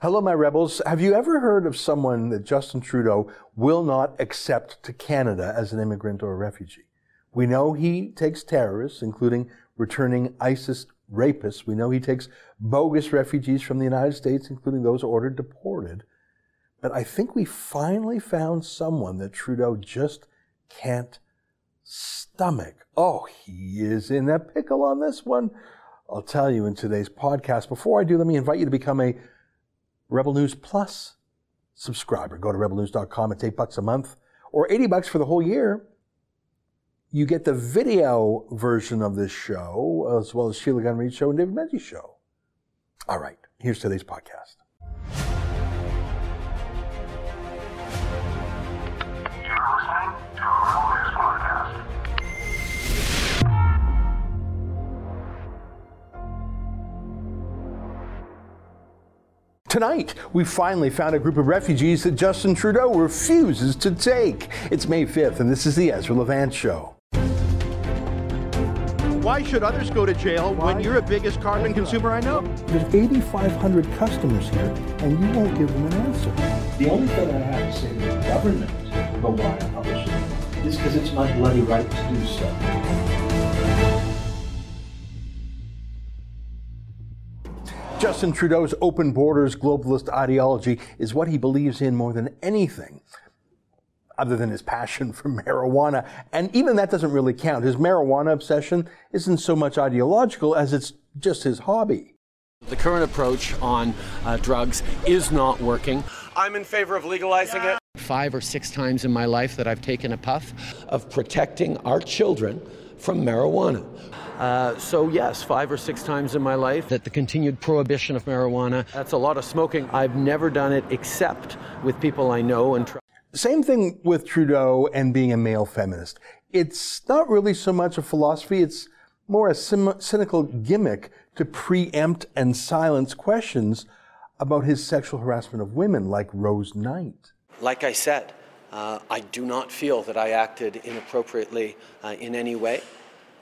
Hello, my rebels. Have you ever heard of someone that Justin Trudeau will not accept to Canada as an immigrant or a refugee? We know he takes terrorists, including returning ISIS rapists. We know he takes bogus refugees from the United States, including those ordered deported. But I think we finally found someone that Trudeau just can't stomach. Oh, he is in a pickle on this one. I'll tell you in today's podcast. Before I do, let me invite you to become a Rebel News Plus subscriber. Go to rebelnews.com. It's eight bucks a month or 80 bucks for the whole year. You get the video version of this show, as well as Sheila Gunn Reid show and David Menzies show. All right, here's today's podcast. Tonight, we finally found a group of refugees that Justin Trudeau refuses to take. It's May 5th, and this is the Ezra Levant Show. Why should others go to jail Why? when you're the biggest carbon consumer I know? There's 8,500 customers here, and you won't give them an answer. The only thing I have to say to the government about why I publish it is because it's my bloody right to do so. Justin Trudeau's open borders globalist ideology is what he believes in more than anything other than his passion for marijuana. And even that doesn't really count. His marijuana obsession isn't so much ideological as it's just his hobby. The current approach on uh, drugs is not working. I'm in favor of legalizing it. Five or six times in my life that I've taken a puff of protecting our children from marijuana. Uh, so yes, five or six times in my life that the continued prohibition of marijuana, that's a lot of smoking. I've never done it except with people I know and trust. Same thing with Trudeau and being a male feminist. It's not really so much a philosophy, it's more a sim- cynical gimmick to preempt and silence questions about his sexual harassment of women, like Rose Knight. Like I said, uh, I do not feel that I acted inappropriately uh, in any way,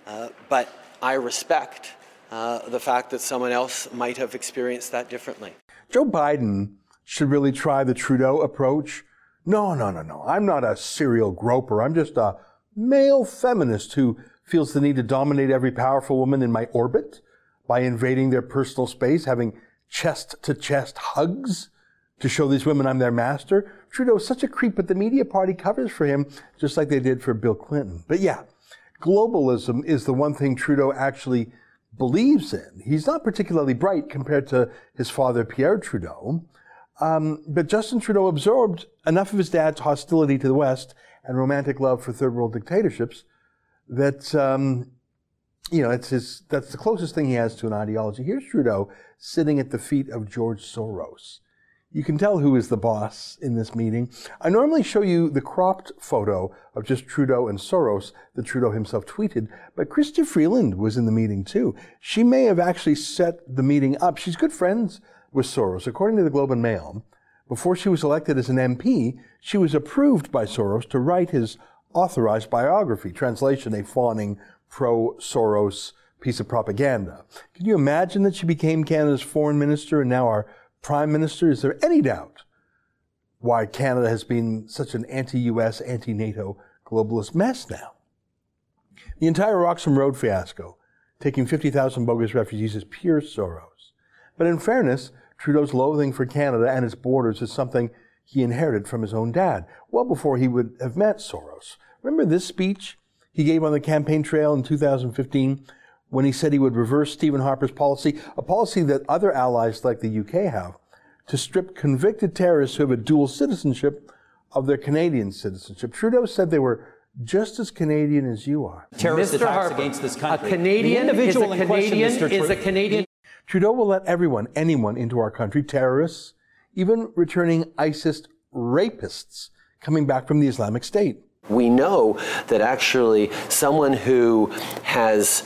uh, but I respect uh, the fact that someone else might have experienced that differently. Joe Biden should really try the Trudeau approach. No, no, no, no. I'm not a serial groper. I'm just a male feminist who feels the need to dominate every powerful woman in my orbit by invading their personal space, having chest to chest hugs to show these women I'm their master. Trudeau is such a creep, but the media party covers for him just like they did for Bill Clinton. But yeah, globalism is the one thing Trudeau actually believes in. He's not particularly bright compared to his father, Pierre Trudeau. Um, but Justin Trudeau absorbed enough of his dad's hostility to the West and romantic love for third world dictatorships that, um, you know, it's his, that's the closest thing he has to an ideology. Here's Trudeau sitting at the feet of George Soros. You can tell who is the boss in this meeting. I normally show you the cropped photo of just Trudeau and Soros that Trudeau himself tweeted, but Chrystia Freeland was in the meeting too. She may have actually set the meeting up. She's good friends with Soros. According to the Globe and Mail, before she was elected as an MP, she was approved by Soros to write his authorized biography, translation, a fawning pro-Soros piece of propaganda. Can you imagine that she became Canada's foreign minister and now our Prime Minister, is there any doubt why Canada has been such an anti-US, anti-NATO globalist mess now? The entire Roxham Road fiasco, taking 50,000 bogus refugees, is pure Soros. But in fairness, Trudeau's loathing for Canada and its borders is something he inherited from his own dad, well before he would have met Soros. Remember this speech he gave on the campaign trail in 2015 when he said he would reverse Stephen Harper's policy, a policy that other allies like the UK have, to strip convicted terrorists who have a dual citizenship of their Canadian citizenship. Trudeau said they were just as Canadian as you are. Terrorist Mr. attacks Harper, against this country. A Canadian individual is a Canadian question, is a Canadian. Trudeau will let everyone, anyone into our country, terrorists, even returning ISIS rapists coming back from the Islamic State. We know that actually someone who has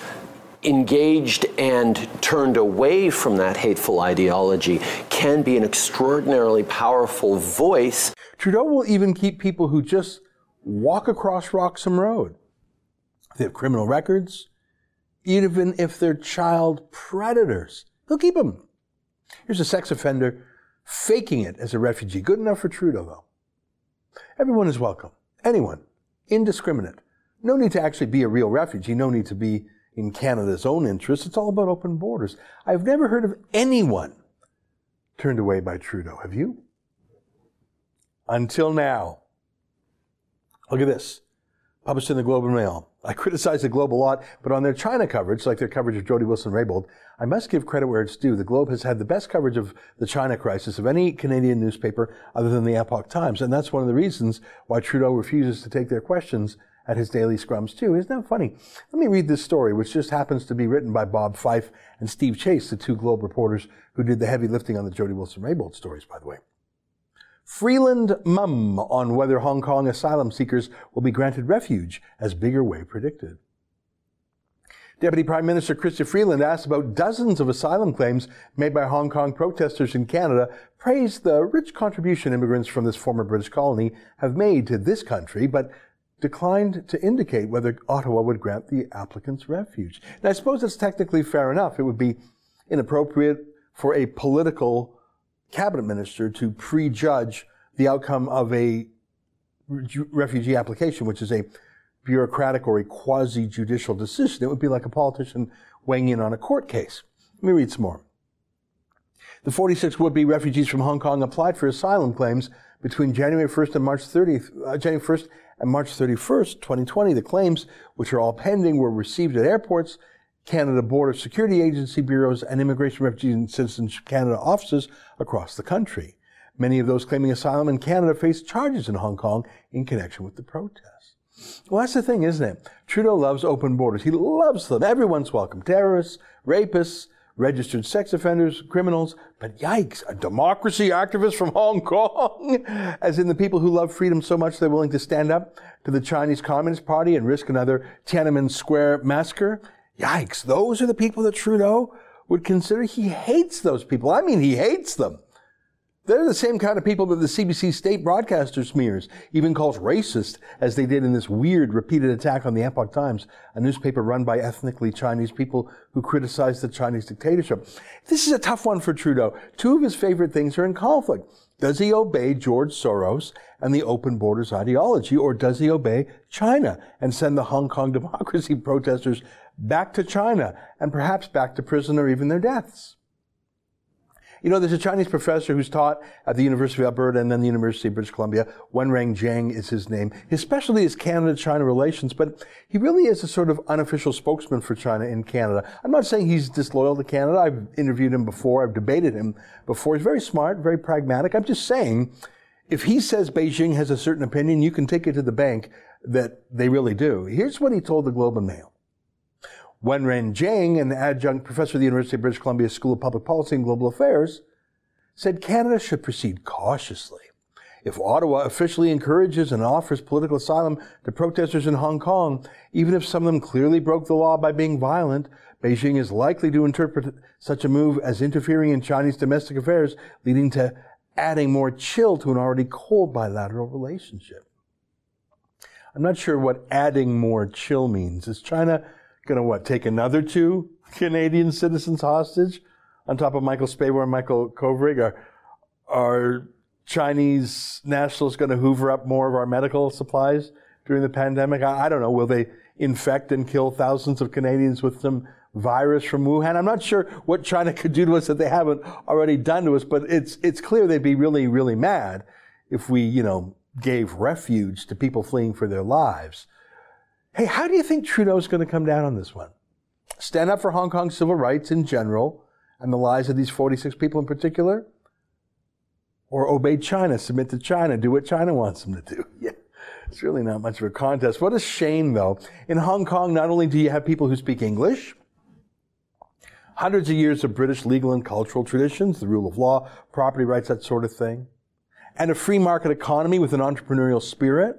engaged and turned away from that hateful ideology can be an extraordinarily powerful voice. Trudeau will even keep people who just walk across Roxham Road. They have criminal records, even if they're child predators. He'll keep them. Here's a sex offender faking it as a refugee. Good enough for Trudeau, though. Everyone is welcome. Anyone. Indiscriminate. No need to actually be a real refugee. No need to be in Canada's own interest. It's all about open borders. I've never heard of anyone turned away by Trudeau. Have you? Until now. Look at this. Published in the Globe and Mail. I criticize the Globe a lot, but on their China coverage, like their coverage of Jody Wilson-Raybould, I must give credit where it's due. The Globe has had the best coverage of the China crisis of any Canadian newspaper other than the Epoch Times. And that's one of the reasons why Trudeau refuses to take their questions at his daily scrums too. Isn't that funny? Let me read this story, which just happens to be written by Bob Fife and Steve Chase, the two Globe reporters who did the heavy lifting on the Jody Wilson-Raybould stories, by the way. Freeland mum on whether Hong Kong asylum seekers will be granted refuge, as Bigger Way predicted. Deputy Prime Minister Chrystia Freeland asked about dozens of asylum claims made by Hong Kong protesters in Canada, praised the rich contribution immigrants from this former British colony have made to this country, but declined to indicate whether Ottawa would grant the applicants refuge. And I suppose it's technically fair enough. It would be inappropriate for a political cabinet minister to prejudge the outcome of a refugee application, which is a bureaucratic or a quasi judicial decision. It would be like a politician weighing in on a court case. Let me read some more. The 46 would be refugees from Hong Kong applied for asylum claims between January 1st and March 30th, uh, January 1st and March 31st, 2020. The claims, which are all pending, were received at airports Canada Border Security Agency bureaus, and Immigration, Refugees and Citizenship Canada offices across the country. Many of those claiming asylum in Canada face charges in Hong Kong in connection with the protests. Well, that's the thing, isn't it? Trudeau loves open borders. He loves them. Everyone's welcome. Terrorists, rapists, registered sex offenders, criminals. But yikes, a democracy activist from Hong Kong, as in the people who love freedom so much they're willing to stand up to the Chinese Communist Party and risk another Tiananmen Square massacre. Yikes, those are the people that Trudeau would consider. He hates those people. I mean, he hates them. They're the same kind of people that the CBC state broadcaster smears, even calls racist, as they did in this weird repeated attack on the Epoch Times, a newspaper run by ethnically Chinese people who criticize the Chinese dictatorship. This is a tough one for Trudeau. Two of his favorite things are in conflict. Does he obey George Soros and the open borders ideology, or does he obey China and send the Hong Kong democracy protesters back to China and perhaps back to prison or even their deaths? You know, there's a Chinese professor who's taught at the University of Alberta and then the University of British Columbia. Wenran Jiang is his name. His specialty is Canada-China relations, but he really is a sort of unofficial spokesman for China in Canada. I'm not saying he's disloyal to Canada. I've interviewed him before. I've debated him before. He's very smart, very pragmatic. I'm just saying, if he says Beijing has a certain opinion, you can take it to the bank that they really do. Here's what he told the Globe and Mail. Wenran Jiang, an adjunct professor of the University of British Columbia School of Public Policy and Global Affairs, said Canada should proceed cautiously. If Ottawa officially encourages and offers political asylum to protesters in Hong Kong, even if some of them clearly broke the law by being violent, Beijing is likely to interpret such a move as interfering in Chinese domestic affairs, leading to adding more chill to an already cold bilateral relationship. I'm not sure what adding more chill means. Is China going to what, take another two Canadian citizens hostage on top of Michael Spavor and Michael Kovrig? Are, are Chinese nationals going to hoover up more of our medical supplies during the pandemic? I, I don't know. Will they infect and kill thousands of Canadians with some virus from Wuhan? I'm not sure what China could do to us that they haven't already done to us, but it's, it's clear they'd be really, really mad if we, you know, gave refuge to people fleeing for their lives. Hey, how do you think Trudeau's going to come down on this one? Stand up for Hong Kong civil rights in general and the lives of these 46 people in particular? Or obey China, submit to China, do what China wants them to do? Yeah. It's really not much of a contest. What a shame, though. In Hong Kong, not only do you have people who speak English, hundreds of years of British legal and cultural traditions, the rule of law, property rights, that sort of thing, and a free market economy with an entrepreneurial spirit,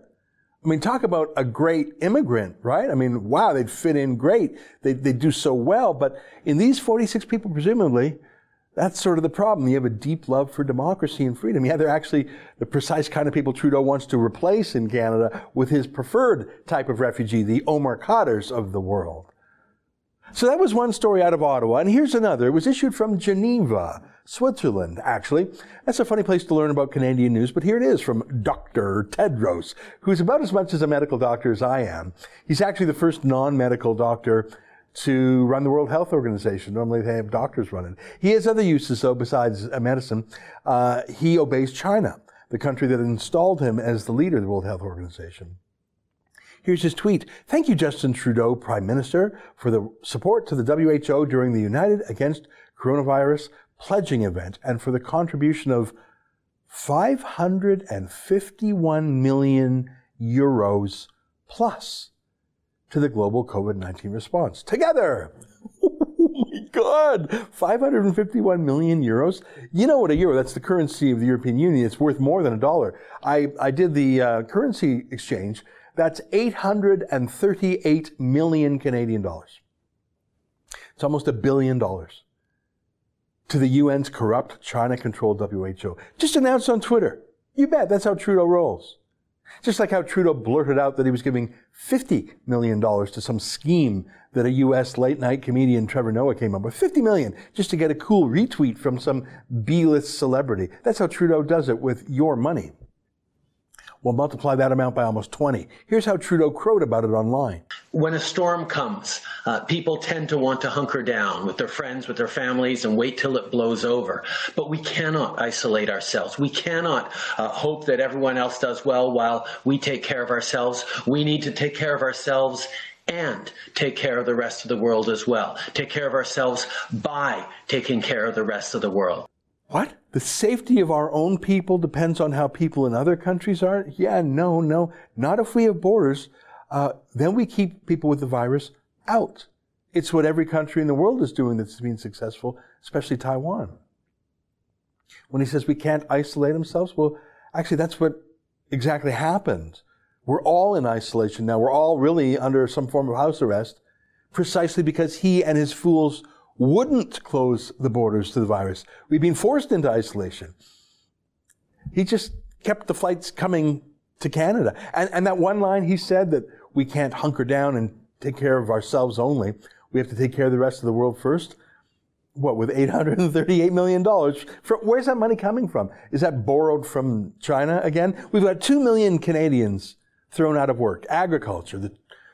I mean, talk about a great immigrant, right? I mean, wow, they'd fit in great. They, they do so well. But in these 46 people, presumably, that's sort of the problem. You have a deep love for democracy and freedom. Yeah, they're actually the precise kind of people Trudeau wants to replace in Canada with his preferred type of refugee, the Omar Khadrs of the world. So that was one story out of Ottawa. And here's another. It was issued from Geneva, Switzerland, actually. That's a funny place to learn about Canadian news, but here it is from Dr. Tedros, who's about as much as a medical doctor as I am. He's actually the first non-medical doctor to run the World Health Organization. Normally they have doctors run it. He has other uses though besides medicine. Uh, he obeys China, the country that installed him as the leader of the World Health Organization. Here's his tweet. Thank you, Justin Trudeau, Prime Minister, for the support to the WHO during the United Against Coronavirus pledging event and for the contribution of 551 million euros plus to the global COVID-19 response. Together! Oh my God! 551 million euros. You know what a euro, that's the currency of the European Union. It's worth more than a dollar. I, I did the uh, currency exchange that's 838 million Canadian dollars. It's almost a billion dollars to the UN's corrupt, China-controlled WHO. Just announced on Twitter. You bet, that's how Trudeau rolls. Just like how Trudeau blurted out that he was giving $50 million to some scheme that a U.S. late-night comedian Trevor Noah came up with. 50 million just to get a cool retweet from some B-list celebrity. That's how Trudeau does it with your money. We'll multiply that amount by almost 20. Here's how Trudeau crowed about it online. When a storm comes, uh, people tend to want to hunker down with their friends, with their families, and wait till it blows over. But we cannot isolate ourselves. We cannot uh, hope that everyone else does well while we take care of ourselves. We need to take care of ourselves and take care of the rest of the world as well. Take care of ourselves by taking care of the rest of the world. What? The safety of our own people depends on how people in other countries are? Yeah, no, no. Not if we have borders. Uh, then we keep people with the virus out. It's what every country in the world is doing that's been successful, especially Taiwan. When he says we can't isolate themselves, well, actually, that's what exactly happened. We're all in isolation now. We're all really under some form of house arrest precisely because he and his fools wouldn't close the borders to the virus. We've been forced into isolation. He just kept the flights coming to Canada. And, and that one line he said that we can't hunker down and take care of ourselves only. We have to take care of the rest of the world first. What, with $838 million? where's that money coming from? Is that borrowed from China again? We've got 2 million Canadians thrown out of work. Agriculture, the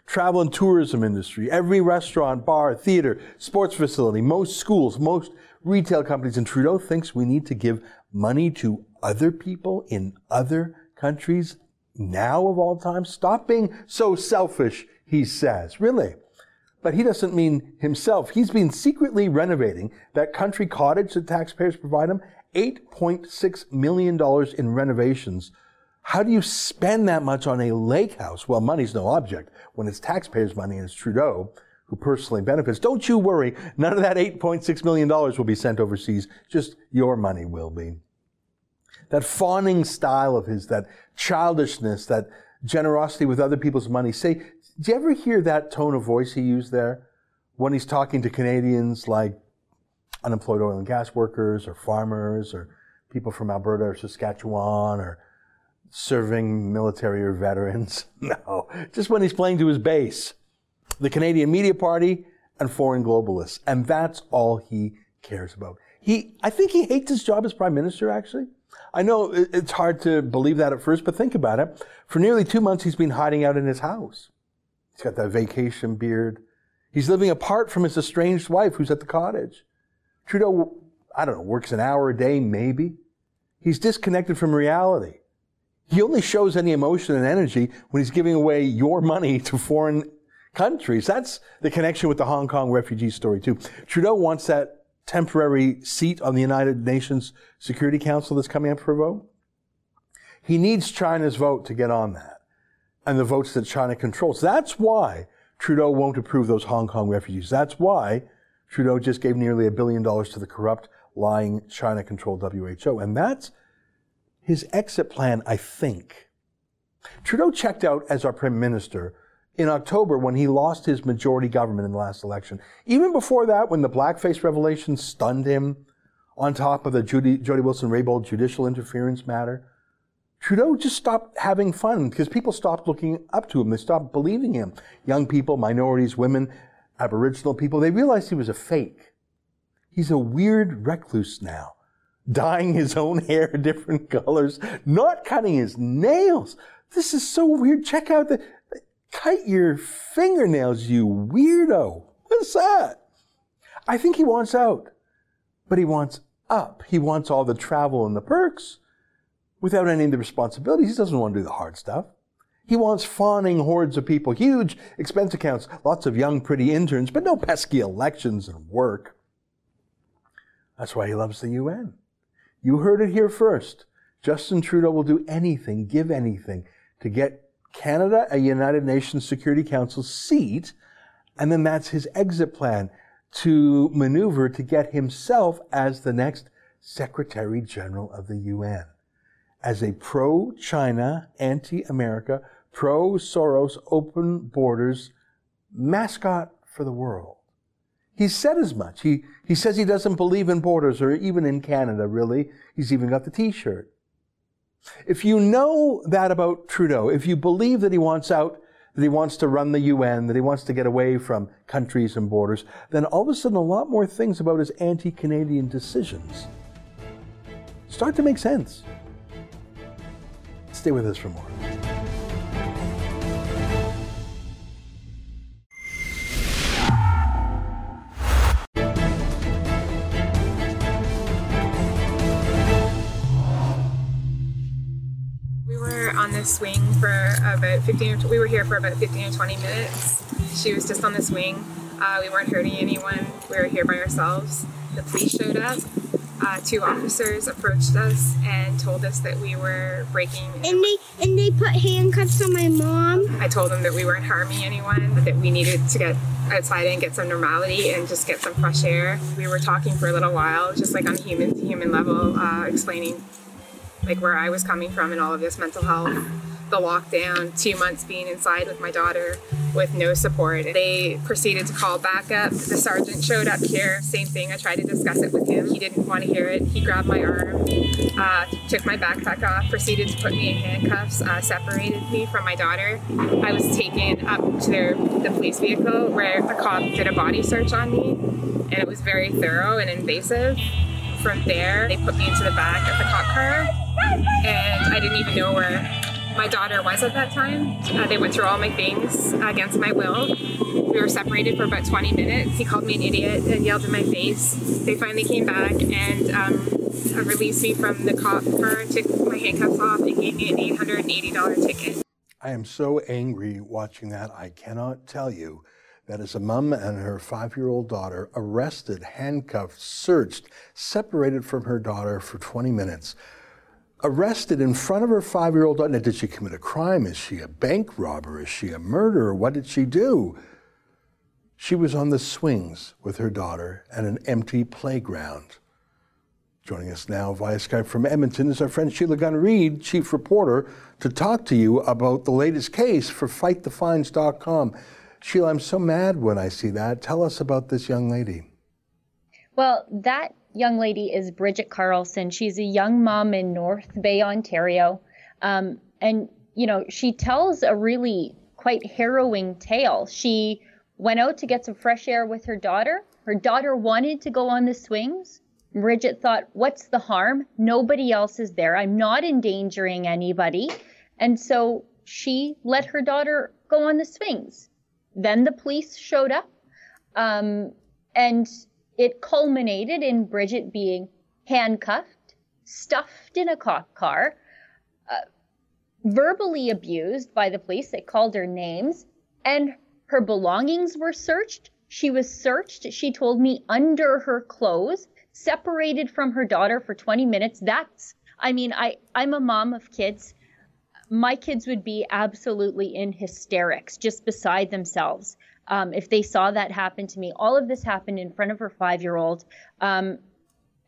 travel and tourism industry, every restaurant, bar, theater, sports facility, most schools, most retail companies. And Trudeau thinks we need to give money to other people in other countries now of all time. Stop being so selfish, he says. Really. But he doesn't mean himself. He's been secretly renovating that country cottage that taxpayers provide him. $8.6 million in renovations how do you spend that much on a lake house? Well, money's no object. When it's taxpayers' money and it's Trudeau who personally benefits, don't you worry. None of that $8.6 million will be sent overseas. Just your money will be. That fawning style of his, that childishness, that generosity with other people's money. Say, do you ever hear that tone of voice he used there when he's talking to Canadians like unemployed oil and gas workers or farmers or people from Alberta or Saskatchewan or serving military or veterans. No, just when he's playing to his base. The Canadian Media Party and foreign globalists. And that's all he cares about. He, I think he hates his job as prime minister, actually. I know it's hard to believe that at first, but think about it. For nearly two months, he's been hiding out in his house. He's got that vacation beard. He's living apart from his estranged wife who's at the cottage. Trudeau, I don't know, works an hour a day, maybe. He's disconnected from reality. He only shows any emotion and energy when he's giving away your money to foreign countries. That's the connection with the Hong Kong refugee story too. Trudeau wants that temporary seat on the United Nations Security Council that's coming up for a vote. He needs China's vote to get on that and the votes that China controls. That's why Trudeau won't approve those Hong Kong refugees. That's why Trudeau just gave nearly a billion dollars to the corrupt, lying, China controlled WHO. And that's his exit plan, I think. Trudeau checked out as our prime minister in October when he lost his majority government in the last election. Even before that, when the blackface revelation stunned him, on top of the Judy, Jody Wilson-Raybould judicial interference matter, Trudeau just stopped having fun because people stopped looking up to him. They stopped believing him. Young people, minorities, women, Aboriginal people, they realized he was a fake. He's a weird recluse now, dyeing his own hair different colors, not cutting his nails. This is so weird. Check out the, cut your fingernails, you weirdo. What's that? I think he wants out, but he wants up. He wants all the travel and the perks without any of the responsibilities. He doesn't want to do the hard stuff. He wants fawning hordes of people, huge expense accounts, lots of young, pretty interns, but no pesky elections and work. That's why he loves the UN. You heard it here first. Justin Trudeau will do anything, give anything to get Canada a United Nations Security Council seat, and then that's his exit plan to maneuver to get himself as the next Secretary General of the UN. As a pro China, anti America, pro Soros, open borders mascot for the world. He's said as much. He, he says he doesn't believe in borders or even in Canada, really. He's even got the t shirt. If you know that about Trudeau, if you believe that he wants out, that he wants to run the UN, that he wants to get away from countries and borders, then all of a sudden a lot more things about his anti Canadian decisions start to make sense. Stay with us for more. Swing for about 15 or we were here for about 15 or 20 minutes. She was just on the swing. Uh, we weren't hurting anyone. We were here by ourselves. The police showed up. Uh, two officers approached us and told us that we were breaking. And they and they put handcuffs on my mom. I told them that we weren't harming anyone, but that we needed to get outside and get some normality and just get some fresh air. We were talking for a little while, just like on a human to human level, uh, explaining like where I was coming from and all of this mental health, the lockdown, two months being inside with my daughter with no support. They proceeded to call backup. The sergeant showed up here, same thing. I tried to discuss it with him. He didn't want to hear it. He grabbed my arm, uh, took my backpack off, proceeded to put me in handcuffs, uh, separated me from my daughter. I was taken up to their, the police vehicle where a cop did a body search on me, and it was very thorough and invasive. From there, they put me into the back of the cop car and I didn't even know where my daughter was at that time. Uh, they went through all my things against my will. We were separated for about 20 minutes. He called me an idiot and yelled in my face. They finally came back and um, released me from the cop car, took my handcuffs off, and gave me an $880 ticket. I am so angry watching that. I cannot tell you that is a mom and her five year old daughter arrested, handcuffed, searched, separated from her daughter for 20 minutes arrested in front of her five year old daughter. Now, did she commit a crime? Is she a bank robber? Is she a murderer? What did she do? She was on the swings with her daughter at an empty playground. Joining us now via Skype from Edmonton is our friend Sheila Gunn Reid, chief reporter, to talk to you about the latest case for FightTheFines.com. Sheila, I'm so mad when I see that. Tell us about this young lady. Well, that young lady is Bridget Carlson. She's a young mom in North Bay, Ontario. Um, and, you know, she tells a really quite harrowing tale. She went out to get some fresh air with her daughter. Her daughter wanted to go on the swings. Bridget thought, what's the harm? Nobody else is there. I'm not endangering anybody. And so she let her daughter go on the swings. Then the police showed up. Um, and it culminated in Bridget being handcuffed, stuffed in a cop car, uh, verbally abused by the police. They called her names, and her belongings were searched. She was searched, she told me, under her clothes, separated from her daughter for 20 minutes. That's, I mean, I, I'm a mom of kids. My kids would be absolutely in hysterics, just beside themselves um, if they saw that happen to me. All of this happened in front of her five year old. Um,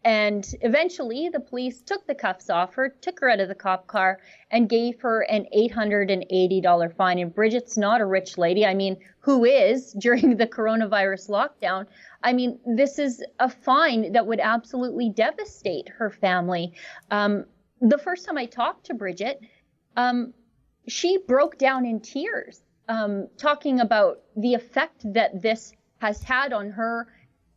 and eventually, the police took the cuffs off her, took her out of the cop car, and gave her an $880 fine. And Bridget's not a rich lady. I mean, who is during the coronavirus lockdown? I mean, this is a fine that would absolutely devastate her family. Um, the first time I talked to Bridget, um, she broke down in tears um, talking about the effect that this has had on her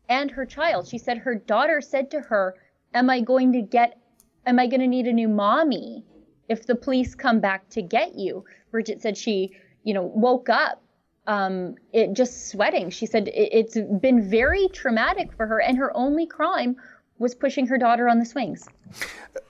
and her child. She said her daughter said to her, Am I going to get, am I going to need a new mommy if the police come back to get you? Bridget said she, you know, woke up um, it just sweating. She said it, has been very traumatic for her, and her only crime was pushing her daughter on the swings.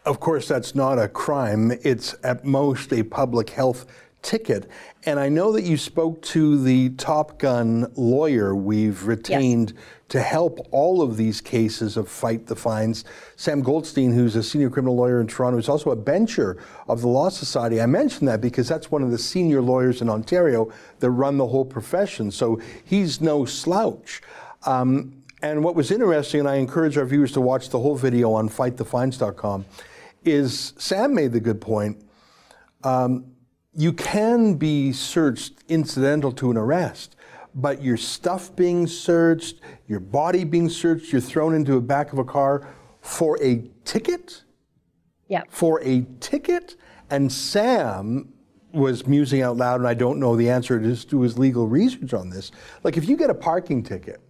Of course, that's not a crime. It's at most a public health ticket. And I know that you spoke to the Top Gun lawyer we've retained yes. to help all of these cases of Fight the Fines. Sam Goldstein, who's a senior criminal lawyer in Toronto, who's also a bencher of the Law Society. I mention that because that's one of the senior lawyers in Ontario that run the whole profession. So he's no slouch. Um, and what was interesting, and I encourage our viewers to watch the whole video on fightthefines.com, is Sam made the good point. Um, you can be searched incidental to an arrest, but your stuff being searched, your body being searched, you're thrown into the back of a car for a ticket? Yeah. For a ticket? And Sam was musing out loud, and I don't know the answer, just do his legal research on this. Like, if you get a parking ticket,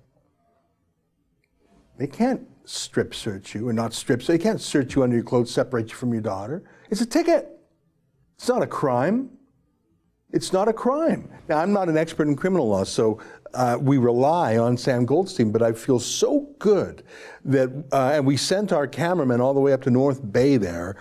they can't strip search you, or not strip, so they can't search you under your clothes, separate you from your daughter. It's a ticket. It's not a crime. It's not a crime. Now, I'm not an expert in criminal law, so uh, we rely on Sam Goldstein, but I feel so good that, uh, and we sent our cameraman all the way up to North Bay there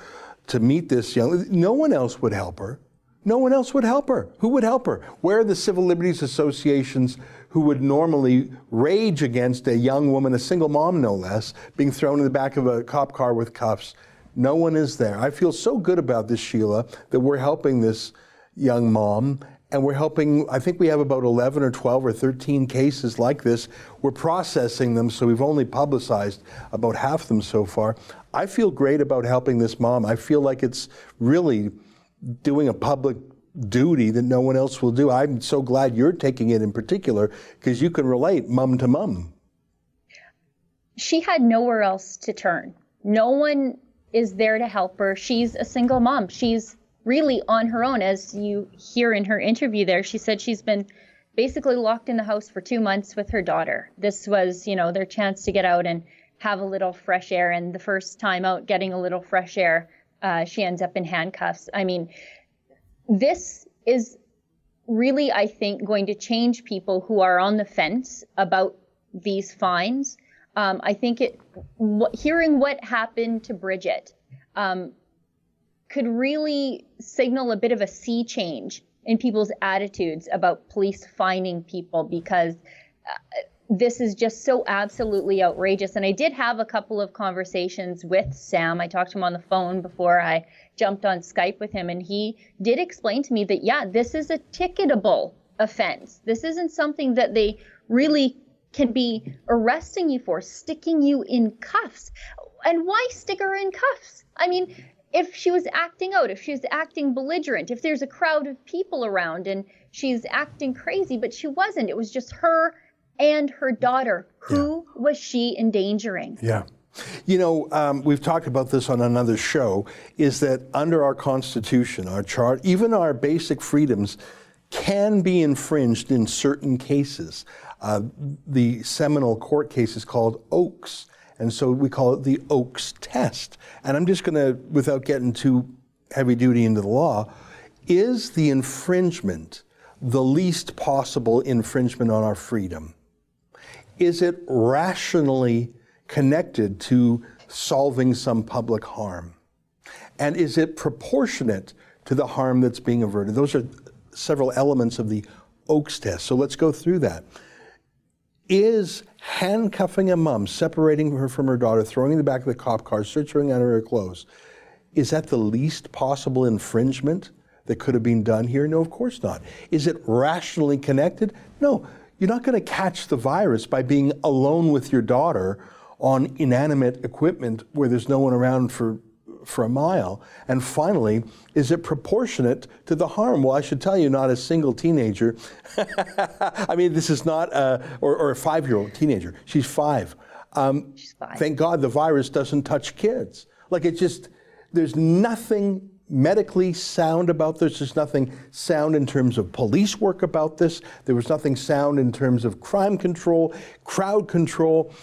to meet this young, no one else would help her. No one else would help her. Who would help her? Where are the civil liberties associations who would normally rage against a young woman, a single mom no less, being thrown in the back of a cop car with cuffs? No one is there. I feel so good about this, Sheila, that we're helping this young mom and we're helping i think we have about 11 or 12 or 13 cases like this. We're processing them so we've only publicized about half of them so far. I feel great about helping this mom. I feel like it's really doing a public duty that no one else will do. I'm so glad you're taking it in particular because you can relate mom to mom she had nowhere else to turn. No one is there to help her. She's a single mom. She's really on her own. As you hear in her interview there, she said she's been basically locked in the house for two months with her daughter. This was, you know, their chance to get out and have a little fresh air. And the first time out getting a little fresh air, uh, she ends up in handcuffs. I mean, this is really, I think, going to change people who are on the fence about these fines um, I think it, w- hearing what happened to Bridget um, could really signal a bit of a sea change in people's attitudes about police finding people because uh, this is just so absolutely outrageous. And I did have a couple of conversations with Sam. I talked to him on the phone before I jumped on Skype with him, and he did explain to me that, yeah, this is a ticketable offense. This isn't something that they really can be arresting you for, sticking you in cuffs. And why stick her in cuffs? I mean, if she was acting out, if she was acting belligerent, if there's a crowd of people around and she's acting crazy, but she wasn't. It was just her and her daughter. Who yeah. was she endangering? Yeah. You know, um, we've talked about this on another show, is that under our Constitution, our chart, even our basic freedoms can be infringed in certain cases. Uh, the seminal court case is called Oakes, and so we call it the Oakes test. And I'm just going to, without getting too heavy duty into the law, is the infringement the least possible infringement on our freedom? Is it rationally connected to solving some public harm? And is it proportionate to the harm that's being averted? Those are several elements of the Oakes test. So let's go through that is handcuffing a mom, separating her from her daughter, throwing in the back of the cop car, searching under her clothes, is that the least possible infringement that could have been done here? No, of course not. Is it rationally connected? No. You're not going to catch the virus by being alone with your daughter on inanimate equipment where there's no one around for for a mile? And finally, is it proportionate to the harm? Well, I should tell you, not a single teenager. I mean, this is not a, or, or a five year old teenager. She's five. Um, She's five. Thank God the virus doesn't touch kids. Like it just, there's nothing medically sound about this. There's nothing sound in terms of police work about this. There was nothing sound in terms of crime control, crowd control.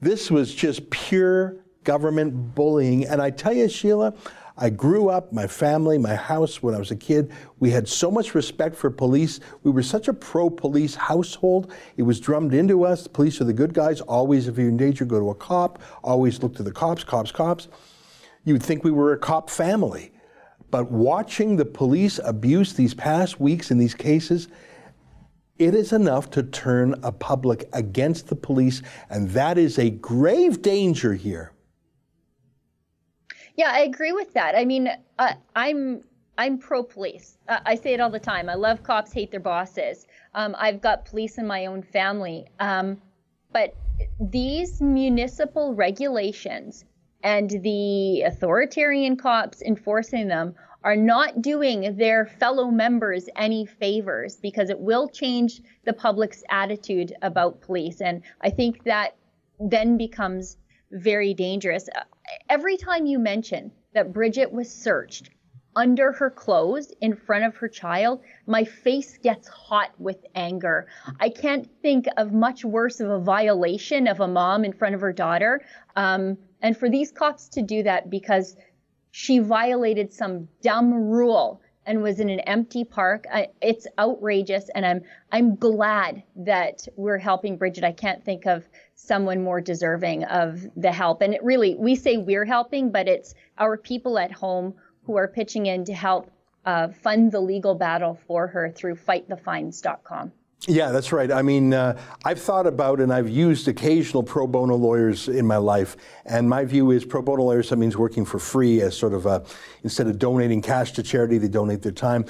This was just pure government bullying. And I tell you, Sheila, I grew up, my family, my house, when I was a kid, we had so much respect for police. We were such a pro police household. It was drummed into us. The police are the good guys. Always, if you're in danger, go to a cop. Always look to the cops, cops, cops. You'd think we were a cop family. But watching the police abuse these past weeks in these cases, it is enough to turn a public against the police, and that is a grave danger here. Yeah, I agree with that. I mean, uh, I'm I'm pro police. Uh, I say it all the time. I love cops, hate their bosses. Um, I've got police in my own family. Um, but these municipal regulations and the authoritarian cops enforcing them are not doing their fellow members any favors because it will change the public's attitude about police. And I think that then becomes very dangerous every time you mention that Bridget was searched under her clothes in front of her child, my face gets hot with anger. I can't think of much worse of a violation of a mom in front of her daughter. Um, and for these cops to do that because she violated some dumb rule and was in an empty park. I, it's outrageous, and I'm I'm glad that we're helping Bridget. I can't think of someone more deserving of the help. And it really, we say we're helping, but it's our people at home who are pitching in to help uh, fund the legal battle for her through fightthefines.com. Yeah, that's right. I mean, uh, I've thought about and I've used occasional pro bono lawyers in my life, and my view is pro bono lawyers that means working for free as sort of a instead of donating cash to charity, they donate their time.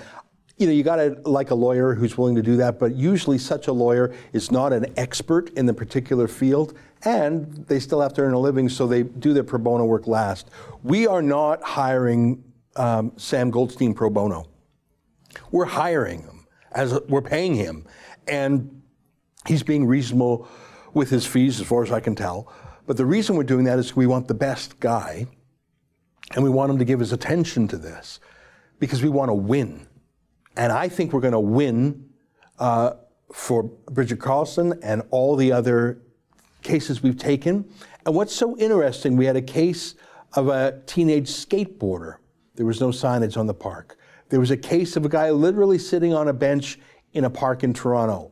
You know, you got to like a lawyer who's willing to do that, but usually such a lawyer is not an expert in the particular field, and they still have to earn a living, so they do their pro bono work last. We are not hiring um, Sam Goldstein pro bono. We're hiring him as we're paying him and he's being reasonable with his fees, as far as I can tell. But the reason we're doing that is we want the best guy, and we want him to give his attention to this because we want to win. And I think we're going to win uh, for Bridget Carlson and all the other cases we've taken. And what's so interesting, we had a case of a teenage skateboarder. There was no signage on the park. There was a case of a guy literally sitting on a bench in a park in Toronto.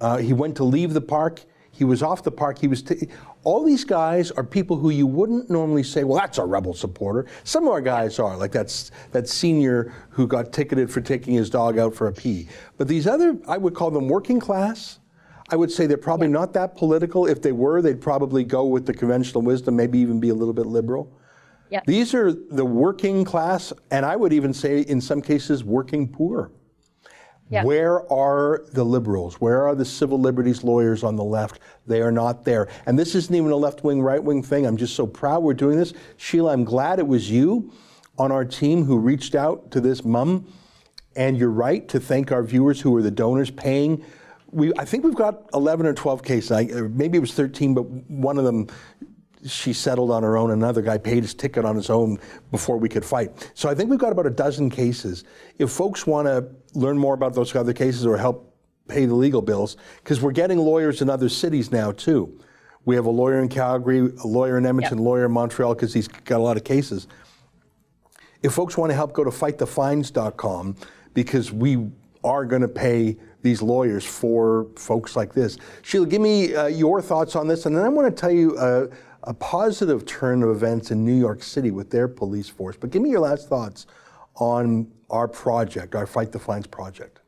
Uh, he went to leave the park. He was off the park. He was. T- all these guys are people who you wouldn't normally say, "Well, that's a rebel supporter." Some of our guys are, like that's that senior who got ticketed for taking his dog out for a pee. But these other, I would call them working class. I would say they're probably not that political. If they were, they'd probably go with the conventional wisdom, maybe even be a little bit liberal. Yep. These are the working class, and I would even say, in some cases, working poor. Where are the liberals? Where are the civil liberties lawyers on the left? They are not there. And this isn't even a left wing, right wing thing. I'm just so proud we're doing this. Sheila, I'm glad it was you on our team who reached out to this mum. And you're right to thank our viewers who are the donors paying. We, I think we've got 11 or 12 cases. I, maybe it was 13, but one of them she settled on her own. Another guy paid his ticket on his own before we could fight. So I think we've got about a dozen cases. If folks want to learn more about those other cases or help pay the legal bills, because we're getting lawyers in other cities now too. We have a lawyer in Calgary, a lawyer in Edmonton, yep. a lawyer in Montreal, because he's got a lot of cases. If folks want to help, go to fightthefines.com because we are going to pay these lawyers for folks like this. Sheila, give me uh, your thoughts on this, and then I want to tell you uh, a positive turn of events in New York City with their police force. But give me your last thoughts on our project, our Fight the Fines project.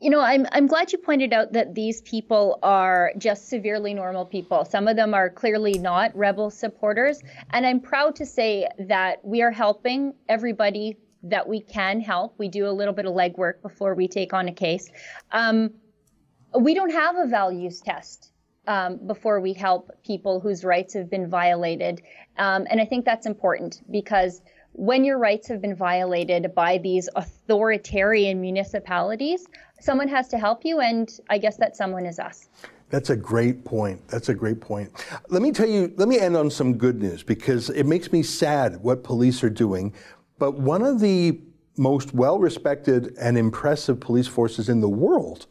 You know, I'm I'm glad you pointed out that these people are just severely normal people. Some of them are clearly not rebel supporters, and I'm proud to say that we are helping everybody that we can help. We do a little bit of legwork before we take on a case. Um, we don't have a values test um, before we help people whose rights have been violated. Um, and I think that's important because when your rights have been violated by these authoritarian municipalities, someone has to help you, and I guess that someone is us. That's a great point. That's a great point. Let me tell you, let me end on some good news because it makes me sad what police are doing but one of the most well respected and impressive police forces in the world,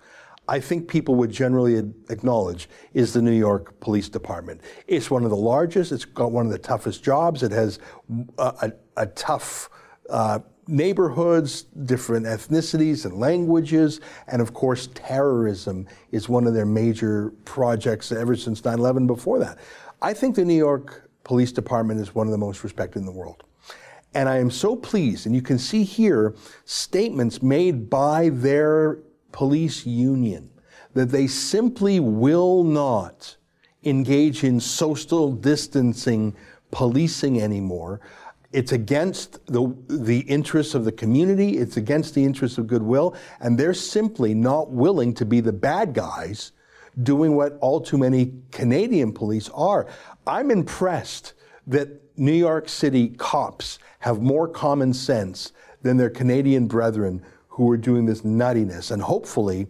I think people would generally acknowledge, is the New York Police Department. It's one of the largest, it's got one of the toughest jobs, it has a, a, a tough uh, neighborhoods, different ethnicities and languages, and of course, terrorism is one of their major projects ever since 9 11 before that. I think the New York Police Department is one of the most respected in the world. And I am so pleased, and you can see here statements made by their police union that they simply will not engage in social distancing policing anymore. It's against the, the interests of the community, it's against the interests of goodwill, and they're simply not willing to be the bad guys doing what all too many Canadian police are. I'm impressed that New York City cops have more common sense than their Canadian brethren who are doing this nuttiness. And hopefully,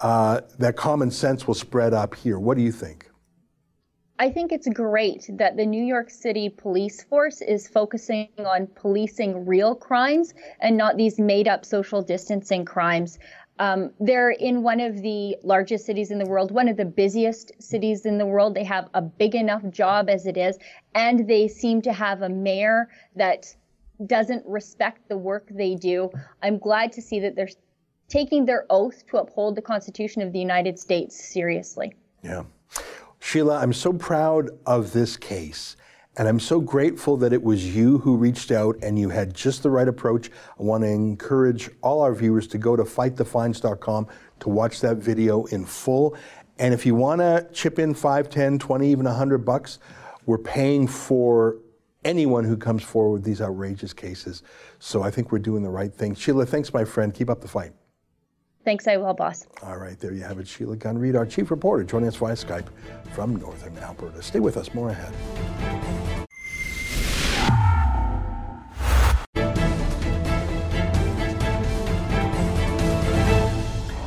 uh, that common sense will spread up here. What do you think? I think it's great that the New York City police force is focusing on policing real crimes and not these made up social distancing crimes. Um, they're in one of the largest cities in the world, one of the busiest cities in the world. They have a big enough job as it is, and they seem to have a mayor that doesn't respect the work they do. I'm glad to see that they're taking their oath to uphold the Constitution of the United States seriously. Yeah. Sheila, I'm so proud of this case. And I'm so grateful that it was you who reached out and you had just the right approach. I want to encourage all our viewers to go to fightthefines.com to watch that video in full. And if you want to chip in 5, 10, 20, even 100 bucks, we're paying for anyone who comes forward with these outrageous cases. So I think we're doing the right thing. Sheila, thanks, my friend. Keep up the fight. Thanks, I will, boss. All right, there you have it. Sheila Gunn Reid, our chief reporter, joining us via Skype from Northern Alberta. Stay with us, more ahead.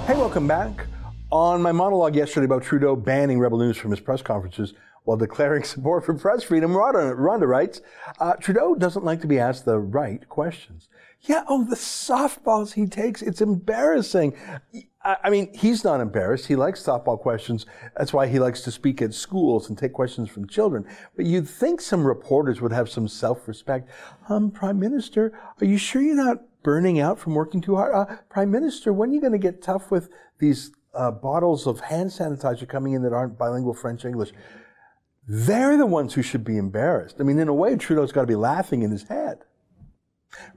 Hey, welcome back. On my monologue yesterday about Trudeau banning Rebel News from his press conferences while declaring support for press freedom, Rhonda, Rhonda writes, uh, Trudeau doesn't like to be asked the right questions. Yeah, oh, the softballs he takes, it's embarrassing. I mean, he's not embarrassed. He likes softball questions. That's why he likes to speak at schools and take questions from children. But you'd think some reporters would have some self-respect. Um, Prime Minister, are you sure you're not burning out from working too hard? Uh, Prime Minister, when are you going to get tough with these uh, bottles of hand sanitizer coming in that aren't bilingual French English? They're the ones who should be embarrassed. I mean, in a way, Trudeau's got to be laughing in his head.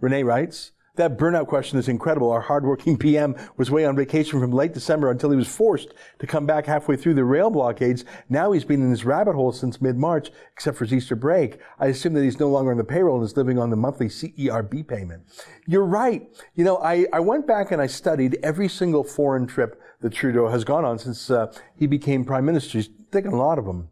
Renee writes, that burnout question is incredible. Our hardworking PM was away on vacation from late December until he was forced to come back halfway through the rail blockades. Now he's been in his rabbit hole since mid-March, except for his Easter break. I assume that he's no longer on the payroll and is living on the monthly CERB payment. You're right. You know, I, I went back and I studied every single foreign trip that Trudeau has gone on since uh, he became prime minister. He's taken a lot of them.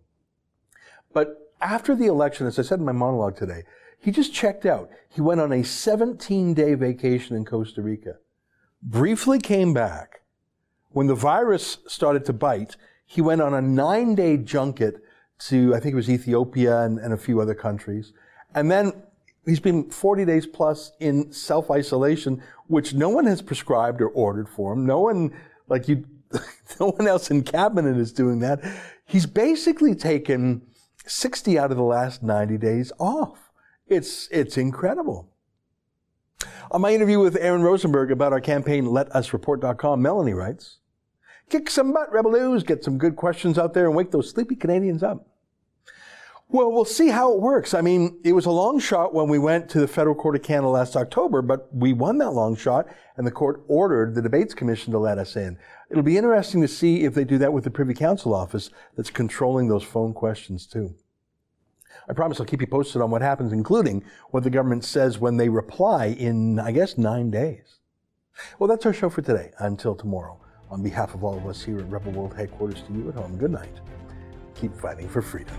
But after the election, as I said in my monologue today, he just checked out. He went on a 17 day vacation in Costa Rica, briefly came back. When the virus started to bite, he went on a nine day junket to, I think it was Ethiopia and, and a few other countries. And then he's been 40 days plus in self isolation, which no one has prescribed or ordered for him. No one, like you, no one else in cabinet is doing that. He's basically taken 60 out of the last 90 days off. It's, it's incredible. On my interview with Aaron Rosenberg about our campaign, letusreport.com, Melanie writes, Kick some butt, Rebel News, get some good questions out there and wake those sleepy Canadians up. Well, we'll see how it works. I mean, it was a long shot when we went to the Federal Court of Canada last October, but we won that long shot and the court ordered the Debates Commission to let us in. It'll be interesting to see if they do that with the Privy Council office that's controlling those phone questions too. I promise I'll keep you posted on what happens, including what the government says when they reply in, I guess, nine days. Well, that's our show for today. Until tomorrow, on behalf of all of us here at Rebel World headquarters to you at home, good night. Keep fighting for freedom.